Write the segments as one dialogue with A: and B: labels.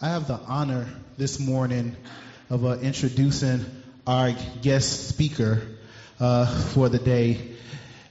A: I have the honor this morning of uh, introducing our guest speaker uh, for the day.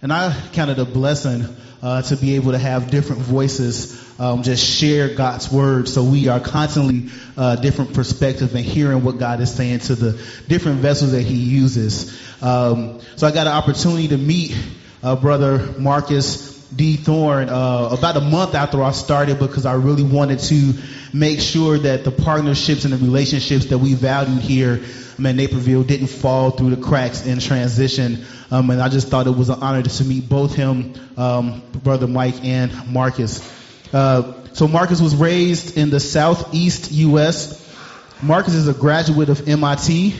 A: And I count it a blessing uh, to be able to have different voices um, just share God's word. So we are constantly uh, different perspectives and hearing what God is saying to the different vessels that He uses. Um, so I got an opportunity to meet uh, Brother Marcus D. Thorn uh, about a month after I started because I really wanted to make sure that the partnerships and the relationships that we valued here in Naperville didn't fall through the cracks in transition. Um, and I just thought it was an honor to meet both him, um, brother Mike and Marcus. Uh, so Marcus was raised in the southeast U.S. Marcus is a graduate of MIT.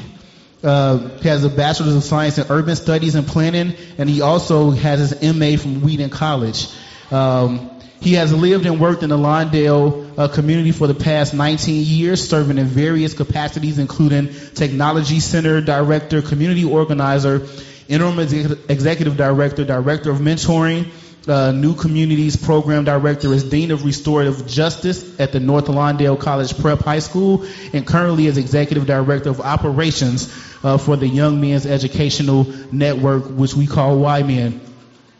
A: Uh, he has a bachelor's of science in urban studies and planning, and he also has his MA from Wheaton College. Um, he has lived and worked in the Lawndale uh, community for the past 19 years, serving in various capacities, including technology center director, community organizer, interim executive director, director of mentoring, uh, New Communities Program Director is Dean of Restorative Justice at the North Lawndale College Prep High School, and currently is Executive Director of Operations uh, for the Young Men's Educational Network, which we call YMen.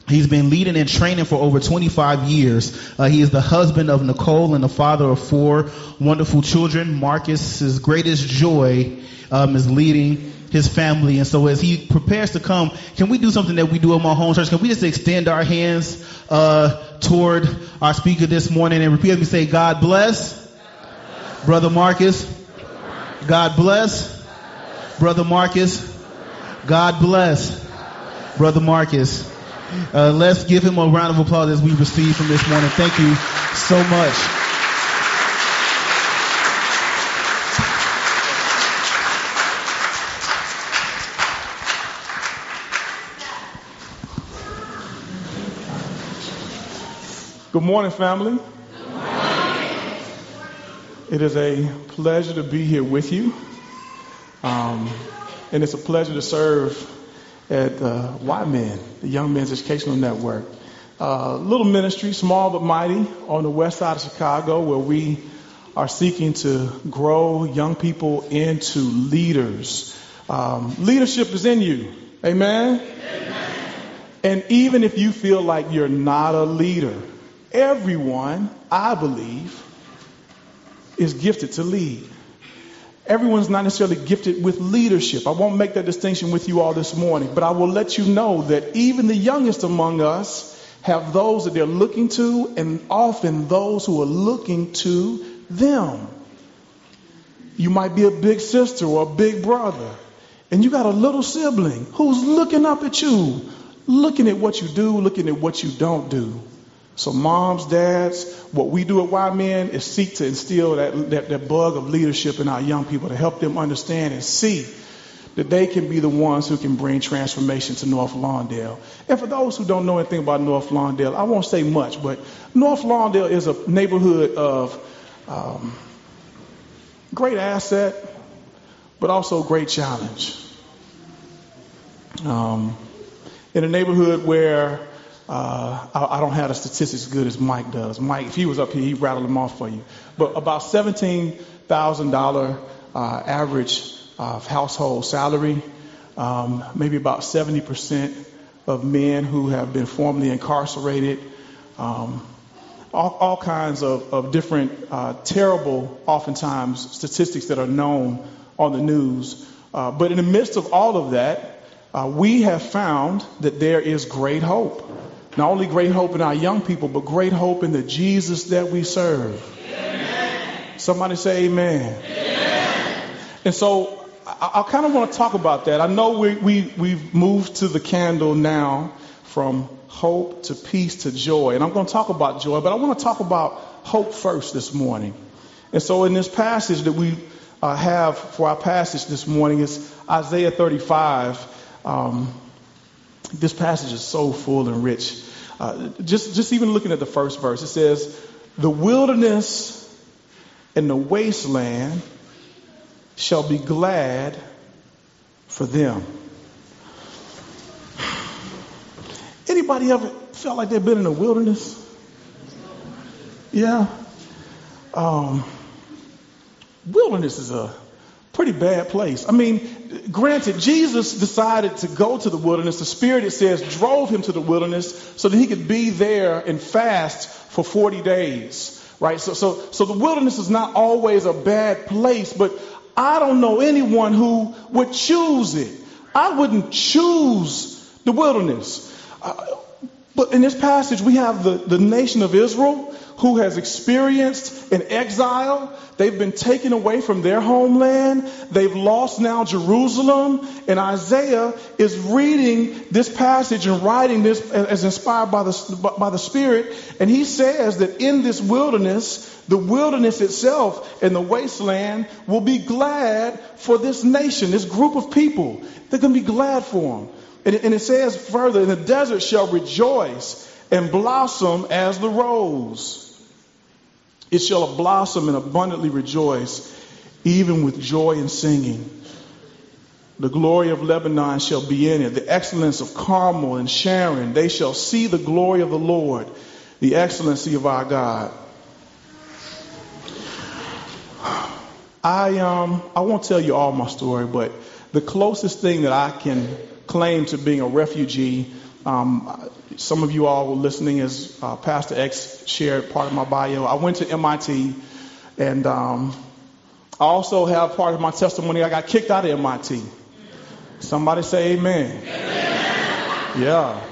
A: He's been leading and training for over 25 years. Uh, he is the husband of Nicole and the father of four wonderful children. Marcus's greatest joy um, is leading his family. And so as he prepares to come, can we do something that we do at my home church? Can we just extend our hands uh, toward our speaker this morning and repeat repeatedly say, God bless, Brother Marcus. God bless, Brother Marcus. God bless, Brother Marcus. Uh, let's give him a round of applause as we receive from this morning. Thank you so much.
B: Good morning, family. Good morning. It is a pleasure to be here with you. Um, and it's a pleasure to serve at uh, YMen, the Young Men's Educational Network. Uh, little ministry, small but mighty, on the west side of Chicago, where we are seeking to grow young people into leaders. Um, leadership is in you. Amen? Amen? And even if you feel like you're not a leader, everyone, I believe, is gifted to lead. Everyone's not necessarily gifted with leadership. I won't make that distinction with you all this morning, but I will let you know that even the youngest among us have those that they're looking to, and often those who are looking to them. You might be a big sister or a big brother, and you got a little sibling who's looking up at you, looking at what you do, looking at what you don't do. So moms, dads, what we do at YMen is seek to instill that, that, that bug of leadership in our young people to help them understand and see that they can be the ones who can bring transformation to North Lawndale. And for those who don't know anything about North Lawndale, I won't say much, but North Lawndale is a neighborhood of um, great asset, but also great challenge. Um, in a neighborhood where uh, I, I, don't have the statistics as good as Mike does. Mike, if he was up here, he'd rattle them off for you. But about $17,000 uh, average uh, household salary, um, maybe about 70% of men who have been formerly incarcerated, um, all, all, kinds of, of different uh, terrible, oftentimes, statistics that are known on the news. Uh, but in the midst of all of that, we have found that there is great hope. Not only great hope in our young people, but great hope in the Jesus that we serve. Amen. Somebody say amen. amen. And so I, I kind of want to talk about that. I know we, we, we've moved to the candle now from hope to peace to joy. And I'm going to talk about joy, but I want to talk about hope first this morning. And so in this passage that we uh, have for our passage this morning is Isaiah 35. Um, this passage is so full and rich. Uh, just, just even looking at the first verse, it says, The wilderness and the wasteland shall be glad for them. Anybody ever felt like they've been in the wilderness? Yeah. Um, wilderness is a pretty bad place. I mean, granted, Jesus decided to go to the wilderness. The Spirit, it says, drove him to the wilderness so that he could be there and fast for 40 days. Right? So, so, so the wilderness is not always a bad place, but I don't know anyone who would choose it. I wouldn't choose the wilderness. Uh, but in this passage, we have the, the nation of Israel who has experienced an exile. They've been taken away from their homeland. They've lost now Jerusalem. And Isaiah is reading this passage and writing this as inspired by the, by the Spirit. And he says that in this wilderness, the wilderness itself and the wasteland will be glad for this nation, this group of people. They're going to be glad for them. And it, and it says further, the desert shall rejoice and blossom as the rose. It shall blossom and abundantly rejoice, even with joy and singing. The glory of Lebanon shall be in it, the excellence of Carmel and Sharon. They shall see the glory of the Lord, the excellency of our God. I um I won't tell you all my story, but the closest thing that I can claim to being a refugee um, some of you all were listening as uh, Pastor X shared part of my bio. I went to MIT, and um, I also have part of my testimony. I got kicked out of MIT. Somebody say amen. amen. Yeah.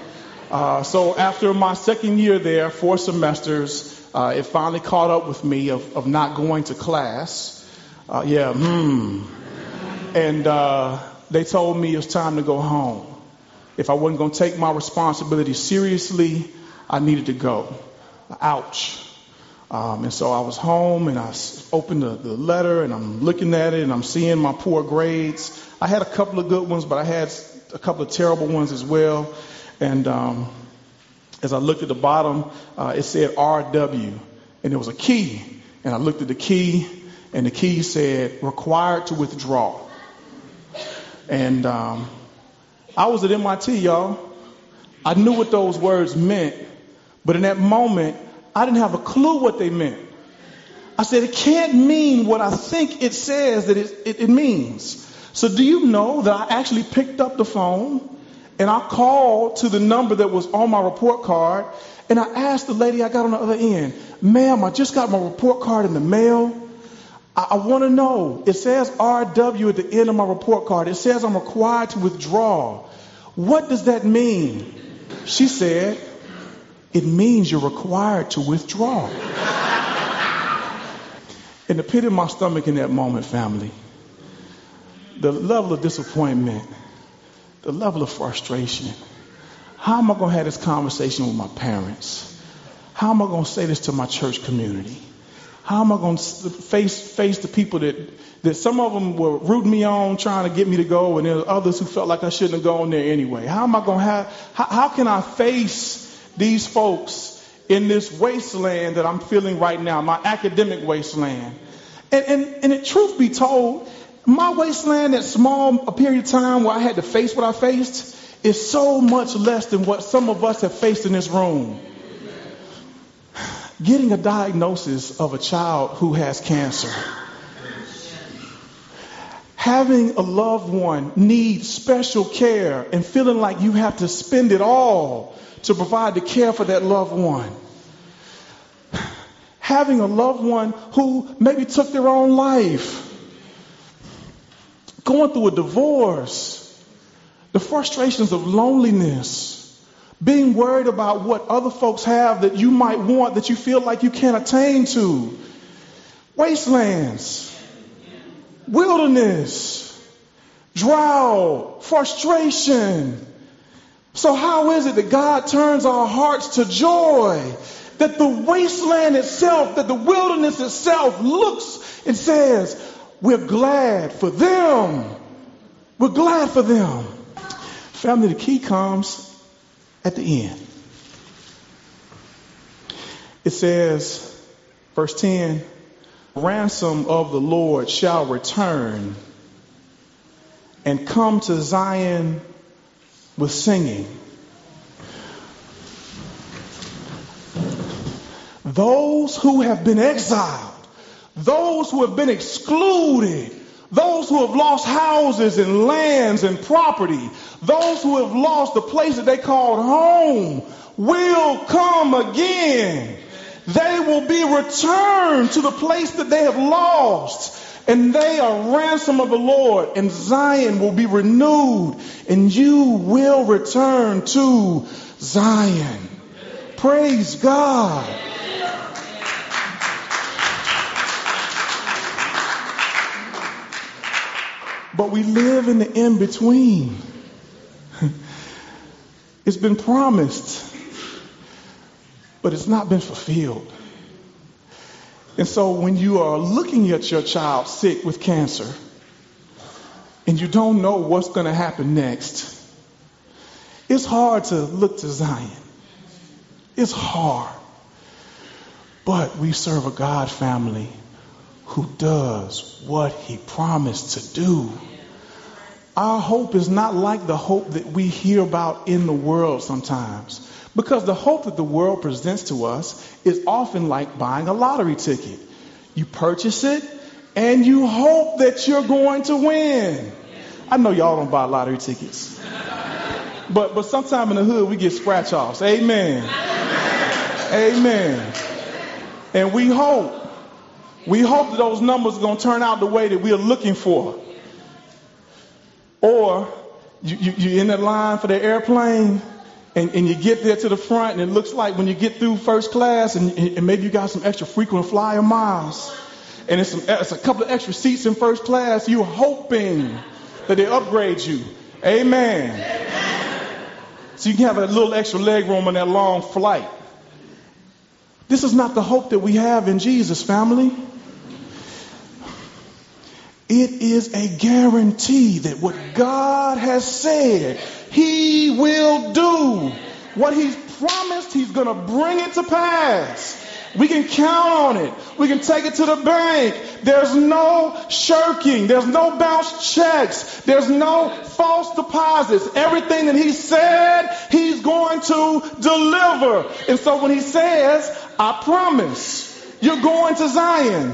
B: Uh, so after my second year there, four semesters, uh, it finally caught up with me of, of not going to class. Uh, yeah, hmm. And uh, they told me it was time to go home if I wasn't going to take my responsibility seriously, I needed to go. Ouch. Um, and so I was home and I opened the, the, letter and I'm looking at it and I'm seeing my poor grades. I had a couple of good ones, but I had a couple of terrible ones as well. And um, as I looked at the bottom, uh, it said RW and there was a key. And I looked at the key and the key said required to withdraw. And um, I was at MIT, y'all. I knew what those words meant, but in that moment, I didn't have a clue what they meant. I said, it can't mean what I think it says that it, it, it means. So do you know that I actually picked up the phone and I called to the number that was on my report card and I asked the lady I got on the other end, ma'am, I just got my report card in the mail. I, I want to know. It says RW at the end of my report card. It says I'm required to withdraw. What does that mean? She said, It means you're required to withdraw. in the pit of my stomach in that moment, family, the level of disappointment, the level of frustration. How am I going to have this conversation with my parents? How am I going to say this to my church community? How am I going to face face the people that that some of them were rooting me on, trying to get me to go, and there were others who felt like I shouldn't have gone there anyway? How am I going to have? How, how can I face these folks in this wasteland that I'm feeling right now, my academic wasteland? And and and truth be told, my wasteland, that small period of time where I had to face what I faced, is so much less than what some of us have faced in this room getting a diagnosis of a child who has cancer. Having a loved one need special care and feeling like you have to spend it all to provide the care for that loved one. Having a loved one who maybe took their own life. Going through a divorce. The frustrations of loneliness being worried about what other folks have that you might want that you feel like you can't attain to. Wastelands, wilderness, drought, frustration. So, how is it that God turns our hearts to joy? That the wasteland itself, that the wilderness itself looks and says, We're glad for them. We're glad for them. Family, the key comes at the end. It says, verse 10 ransom of the Lord shall return and come to Zion with singing. Those who have been exiled, those who have been excluded, those who have lost houses and lands and property, those who have lost the place that they called home, will come again. They will be returned to the place that they have lost. And they are ransom of the Lord, and Zion will be renewed, and you will return to Zion. Praise God. But we live in the in between. It's been promised, but it's not been fulfilled. And so when you are looking at your child sick with cancer and you don't know what's going to happen next, it's hard to look to Zion. It's hard. But we serve a God family who does what he promised to do. Our hope is not like the hope that we hear about in the world sometimes. Because the hope that the world presents to us is often like buying a lottery ticket. You purchase it and you hope that you're going to win. I know y'all don't buy lottery tickets. But but sometime in the hood we get scratch offs. Amen. Amen. And we hope. We hope that those numbers are going to turn out the way that we are looking for. Or you, you, you're in that line for the airplane and, and, you get there to the front and it looks like when you get through first class and, and maybe you got some extra frequent flyer miles and it's, some, it's a couple of extra seats in first class, you're hoping that they upgrade you. Amen. Amen. So you can have a little extra leg room on that long flight. This is not the hope that we have in Jesus, family. It is a guarantee that what God has said, He will do. What He's promised, He's going to bring it to pass. We can count on it. We can take it to the bank. There's no shirking. There's no bounce checks. There's no false deposits. Everything that he said, he's going to deliver. And so when he says, I promise, you're going to Zion,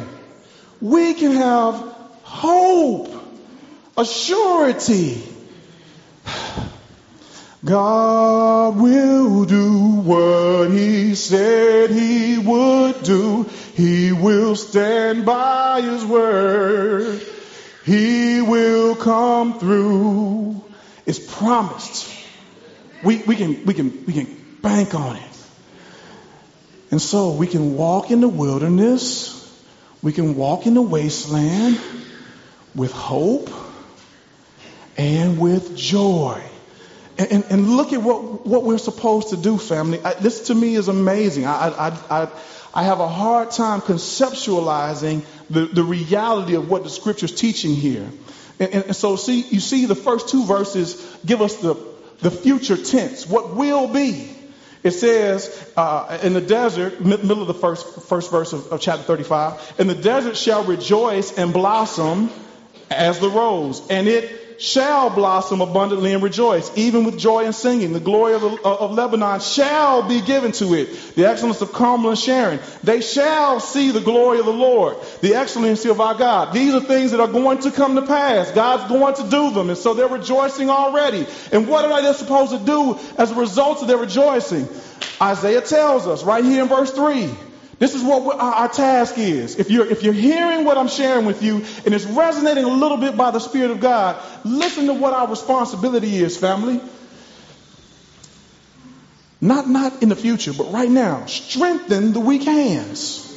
B: we can have hope, a surety. God will do what he said he would do. He will stand by his word. He will come through. It's promised. We, we, can, we, can, we can bank on it. And so we can walk in the wilderness. We can walk in the wasteland with hope and with joy. And, and, and, look at what, what we're supposed to do, family. I, this to me is amazing. I, I, I, I have a hard time conceptualizing the, the reality of what the scripture's teaching here. And, and, so see, you see the first two verses give us the, the future tense, what will be. It says uh, in the desert, middle of the first, first verse of, of chapter 35, in the desert shall rejoice and blossom as the rose, and it shall blossom abundantly and rejoice, even with joy and singing. The glory of, uh, of, Lebanon shall be given to it. The excellence of Carmel and Sharon. They shall see the glory of the Lord, the excellency of our God. These are things that are going to come to pass. God's going to do them. And so they're rejoicing already. And what are they supposed to do as a result of their rejoicing? Isaiah tells us right here in verse 3. This is what our task is. If you're, if you're hearing what I'm sharing with you and it's resonating a little bit by the Spirit of God, listen to what our responsibility is, family. Not, not in the future, but right now. Strengthen the weak hands.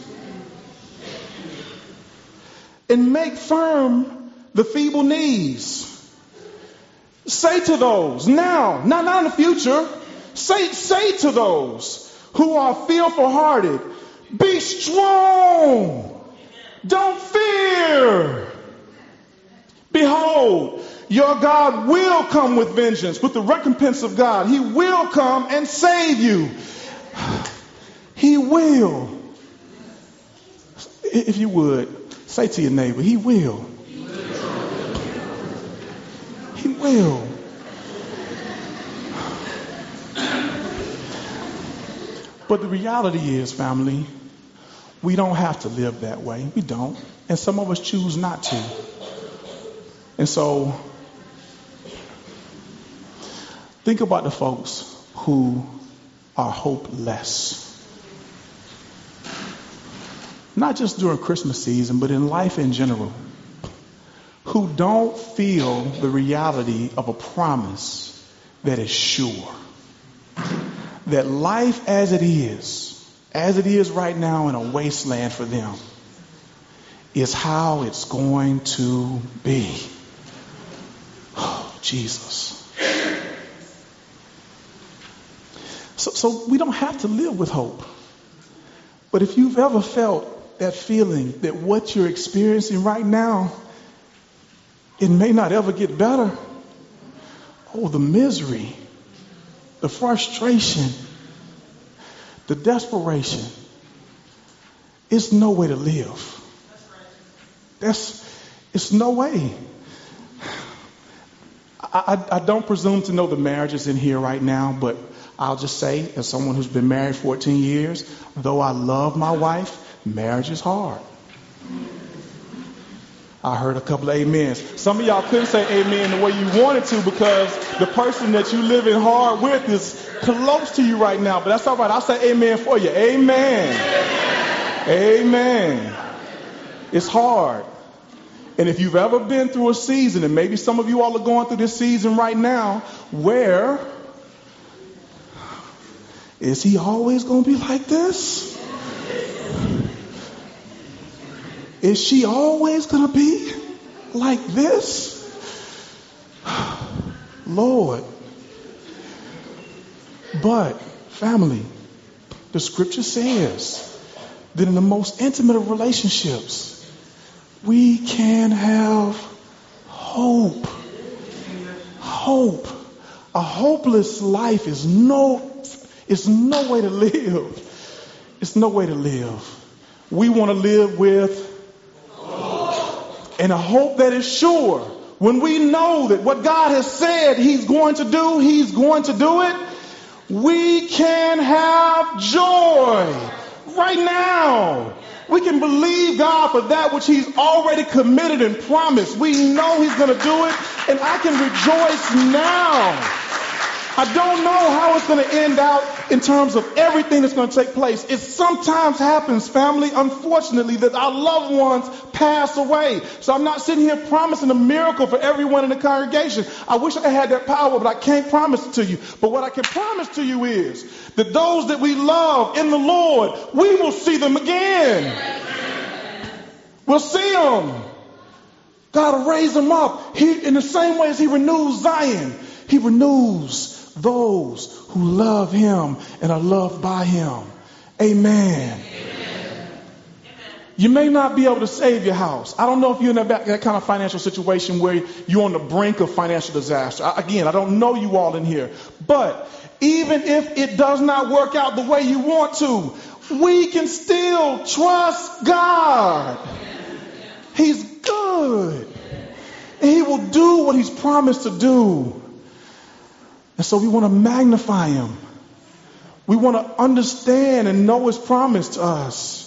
B: And make firm the feeble knees. Say to those now, not, not in the future. Say, say to those who are fearful hearted, be strong. Don't fear. Behold, your God will come with vengeance, with the recompense of God. He will come and save you. He will. If you would, say to your neighbor, He will. He will. But the reality is, family, we don't have to live that way. We don't. And some of us choose not to. And so, think about the folks who are hopeless. Not just during Christmas season, but in life in general. Who don't feel the reality of a promise that is sure. That life as it is, as it is right now in a wasteland for them, is how it's going to be. Oh, Jesus. So, so we don't have to live with hope. But if you've ever felt that feeling that what you're experiencing right now, it may not ever get better. Oh, the misery, the frustration, the desperation. It's no way to live. That's, it's no way. I, I, I don't presume to know the marriages in here right now, but I'll just say, as someone who's been married 14 years, though I love my wife, marriage is hard. I heard a couple of amens. Some of y'all couldn't say amen the way you wanted to because the person that you live in hard with is close to you right now. But that's all right. I'll say amen for you. Amen. Amen. It's hard. And if you've ever been through a season, and maybe some of you all are going through this season right now, where is he always going to be like this? Is she always going to be like this? Lord. But, family, the scripture says that in the most intimate of relationships, we can have hope. Hope. A hopeless life is no it's no way to live. It's no way to live. We want to live with and a hope that is sure. When we know that what God has said He's going to do, He's going to do it, we can have joy right now. We can believe God for that which He's already committed and promised. We know He's going to do it, and I can rejoice now. I don't know how it's going to end out in terms of everything that's going to take place. It sometimes happens, family, unfortunately, that our loved ones pass away. So I'm not sitting here promising a miracle for everyone in the congregation. I wish I had that power, but I can't promise it to you. But what I can promise to you is that those that we love in the Lord, we will see them again. We'll see them. God will raise them up. He, in the same way as He renews Zion, He renews those who love him and are loved by him. Amen. Amen. You may not be able to save your house. I don't know if you're in that, that, kind of financial situation where you're on the brink of financial disaster. I, again, I don't know you all in here. But even if it does not work out the way you want to, we can still trust God. He's good. He will do what He's promised to do. And so we want to magnify him. We want to understand and know his promise to us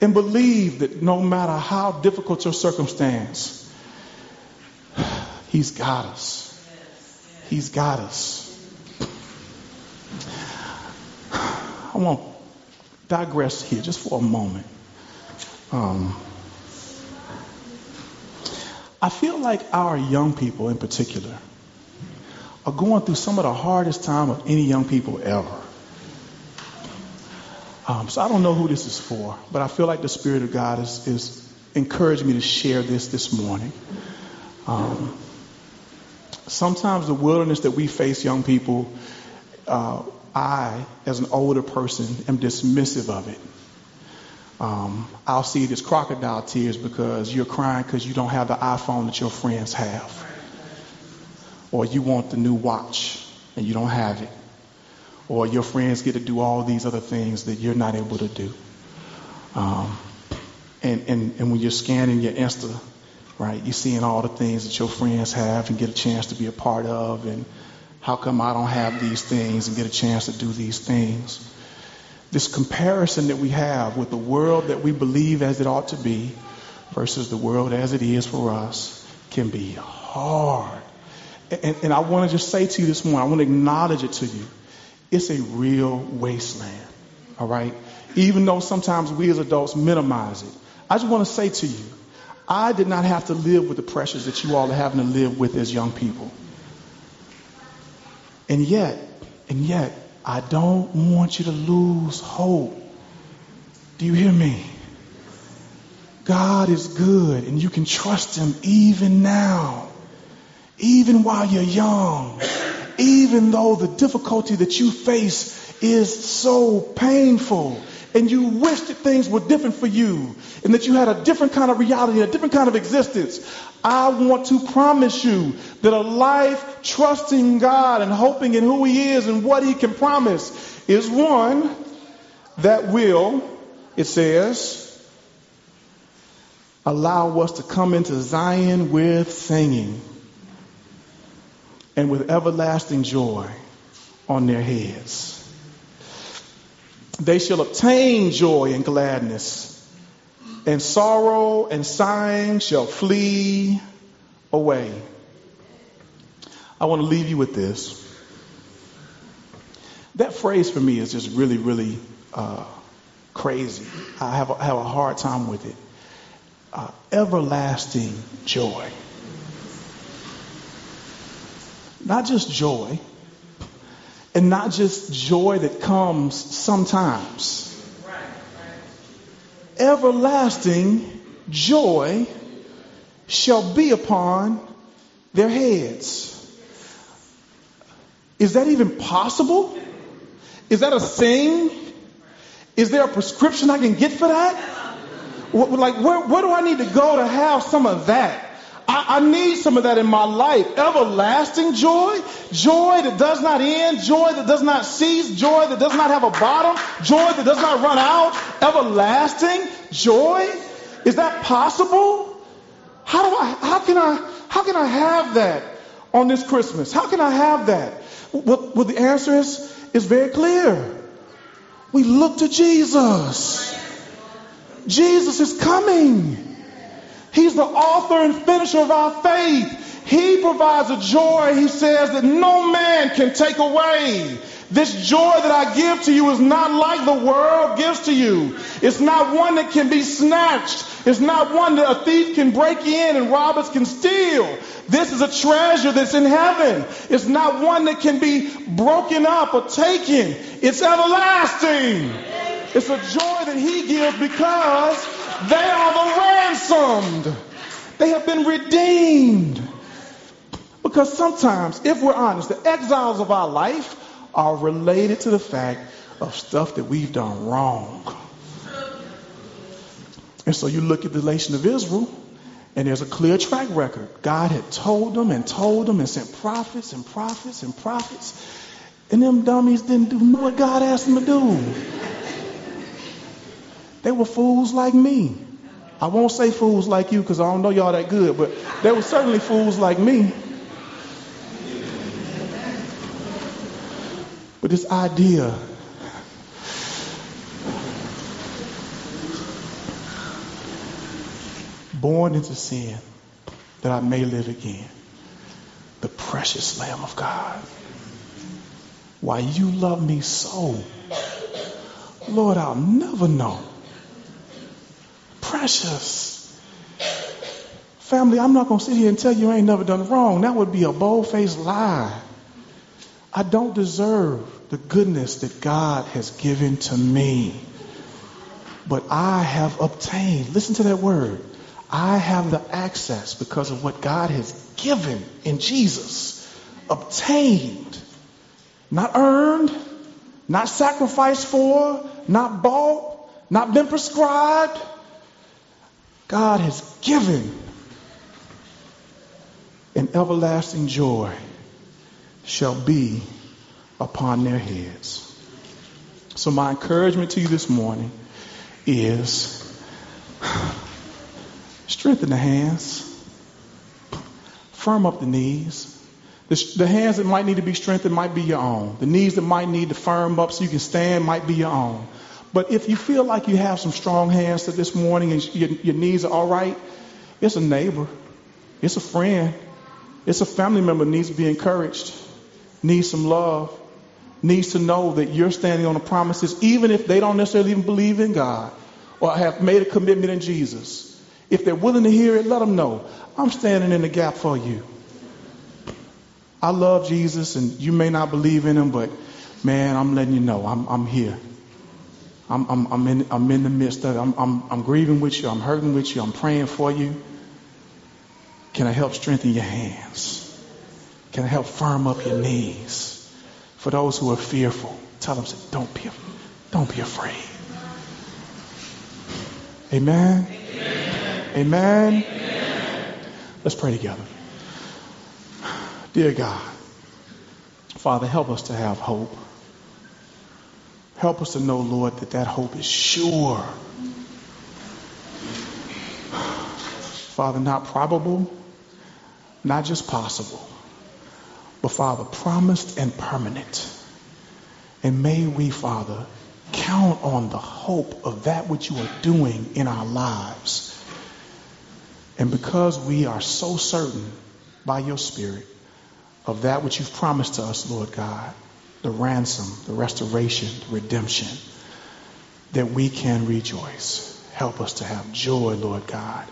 B: and believe that no matter how difficult your circumstance, he's got us. He's got us. I want to digress here just for a moment. Um, I feel like our young people in particular are going through some of the hardest time of any young people ever. Um, so I don't know who this is for, but I feel like the Spirit of God is, is encouraging me to share this this morning. Um, sometimes the wilderness that we face, young people, uh, I, as an older person, am dismissive of it. Um, I'll see it as crocodile tears because you're crying because you don't have the iPhone that your friends have or you want the new watch and you don't have it, or your friends get to do all these other things that you're not able to do. Um, and, and, and when you're scanning your Insta, right, you're seeing all the things that your friends have and get a chance to be a part of, and how come I don't have these things and get a chance to do these things? this comparison that we have with the world that we believe as it ought to be versus the world as it is for us can be hard. And, and I want to just say to you this morning, I want to acknowledge it to you. It's a real wasteland. All right? Even though sometimes we as adults minimize it. I just want to say to you, I did not have to live with the pressures that you all are having to live with as young people. And yet, and yet, I don't want you to lose hope. Do you hear me? God is good and you can trust Him even now, even while you're young, even though the difficulty that you face is so painful and you wish that things were different for you and that you had a different kind of reality, a different kind of existence. I want to promise you that a life trusting God and hoping in who He is and what He can promise is one that will, it says, allow us to come into Zion with singing and with everlasting joy on their heads. They shall obtain joy and gladness, and sorrow and sighing shall flee away. I want to leave you with this. That phrase for me is just really, really uh, crazy. I have, a, have a hard time with it. Uh, everlasting joy. Not just joy, and not just joy that comes sometimes. Everlasting joy shall be upon their heads. Is that even possible? Is that a thing? Is there a prescription I can get for that? Like, where, where do I need to go to have some of that? I, I, need some of that in my life. Everlasting joy, joy that does not end, joy that does not cease, joy that does not have a bottom, joy that does not run out. Everlasting joy. Is that possible? How do I, how can I, how can I have that on this Christmas? How can I have that? Well, well the answer is, is very clear. We look to Jesus. Jesus is coming. He's the author and finisher of our faith. He provides a joy, he says, that no man can take away. This joy that I give to you is not like the world gives to you. It's not one that can be snatched. It's not one that a thief can break in and robbers can steal. This is a treasure that's in heaven. It's not one that can be broken up or taken. It's everlasting. It's a joy that he gives because they are the ransomed. They have been redeemed. Because sometimes, if we're honest, the exiles of our life are related to the fact of stuff that we've done wrong. And so you look at the nation of Israel, and there's a clear track record. God had told them and told them and sent prophets and prophets and prophets. And them dummies didn't do what God asked them to do. They were fools like me. I won't say fools like you because I don't know y'all that good, but they were certainly fools like me. But this idea born into sin that I may live again. The precious Lamb of God. Why you love me so. Lord, I'll never know precious. Family, I'm not going to sit here and tell you I ain't never done wrong. That would be a bold faced lie. I don't deserve the goodness that God has given to me. But I have obtained, listen to that word. I have the access because of what God has given in Jesus. Obtained. Not earned, not sacrificed for, not bought, not been prescribed God has given an everlasting joy shall be upon their heads. So, my encouragement to you this morning is strengthen the hands, firm up the knees, The, the hands that might need to be strengthened might be your own. The knees that might need to firm up so you can stand might be your own. But if you feel like you have some strong hands this morning and your, your knees are all right, it's a neighbor, it's a friend, it's a family member needs to be encouraged, needs some love, needs to know that you're standing on the promises, even if they don't necessarily even believe in God or have made a commitment in Jesus. If they're willing to hear it, let them know. I'm standing in the gap for you. I love Jesus, and you may not believe in him, but man, I'm letting you know I'm, I'm here. I'm, I'm, I'm, in, I'm in the midst of it. I'm, I'm, I'm grieving with you. I'm hurting with you. I'm praying for you. Can I help strengthen your hands? Can I help firm up your knees? For those who are fearful, tell them, don't be, don't be afraid. Amen. Amen. Amen. Amen. Let's pray together. Dear God, Father, help us to have hope. Help us to know, Lord, that that hope is sure. Father, not probable, not just possible, but Father, promised and permanent. And may we, Father, count on the hope of that which you are doing in our lives. And because we are so certain by your Spirit of that which you've promised to us, Lord God, the ransom, the restoration, the redemption, that we can rejoice. Help us to have joy, Lord God.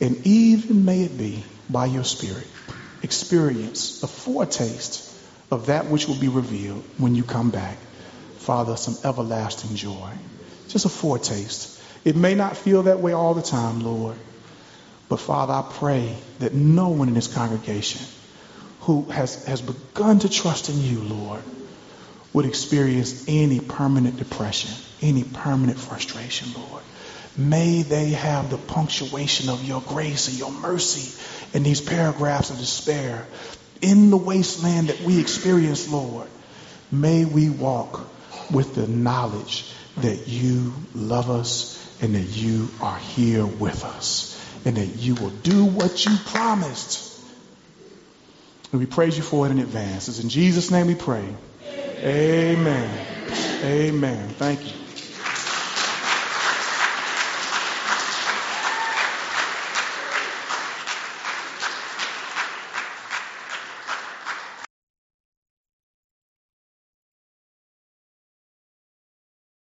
B: And even may it be by your Spirit, experience a foretaste of that which will be revealed when you come back. Father, some everlasting joy. Just a foretaste. It may not feel that way all the time, Lord. But Father, I pray that no one in this congregation who has, has begun to trust in you, Lord, would experience any permanent depression, any permanent frustration, Lord. May they have the punctuation of your grace and your mercy in these paragraphs of despair. In the wasteland that we experience, Lord, may we walk with the knowledge that you love us and that you are here with us and that you will do what you promised. And we praise you for it in advance. It's in Jesus' name we pray. Amen. Amen. Thank you.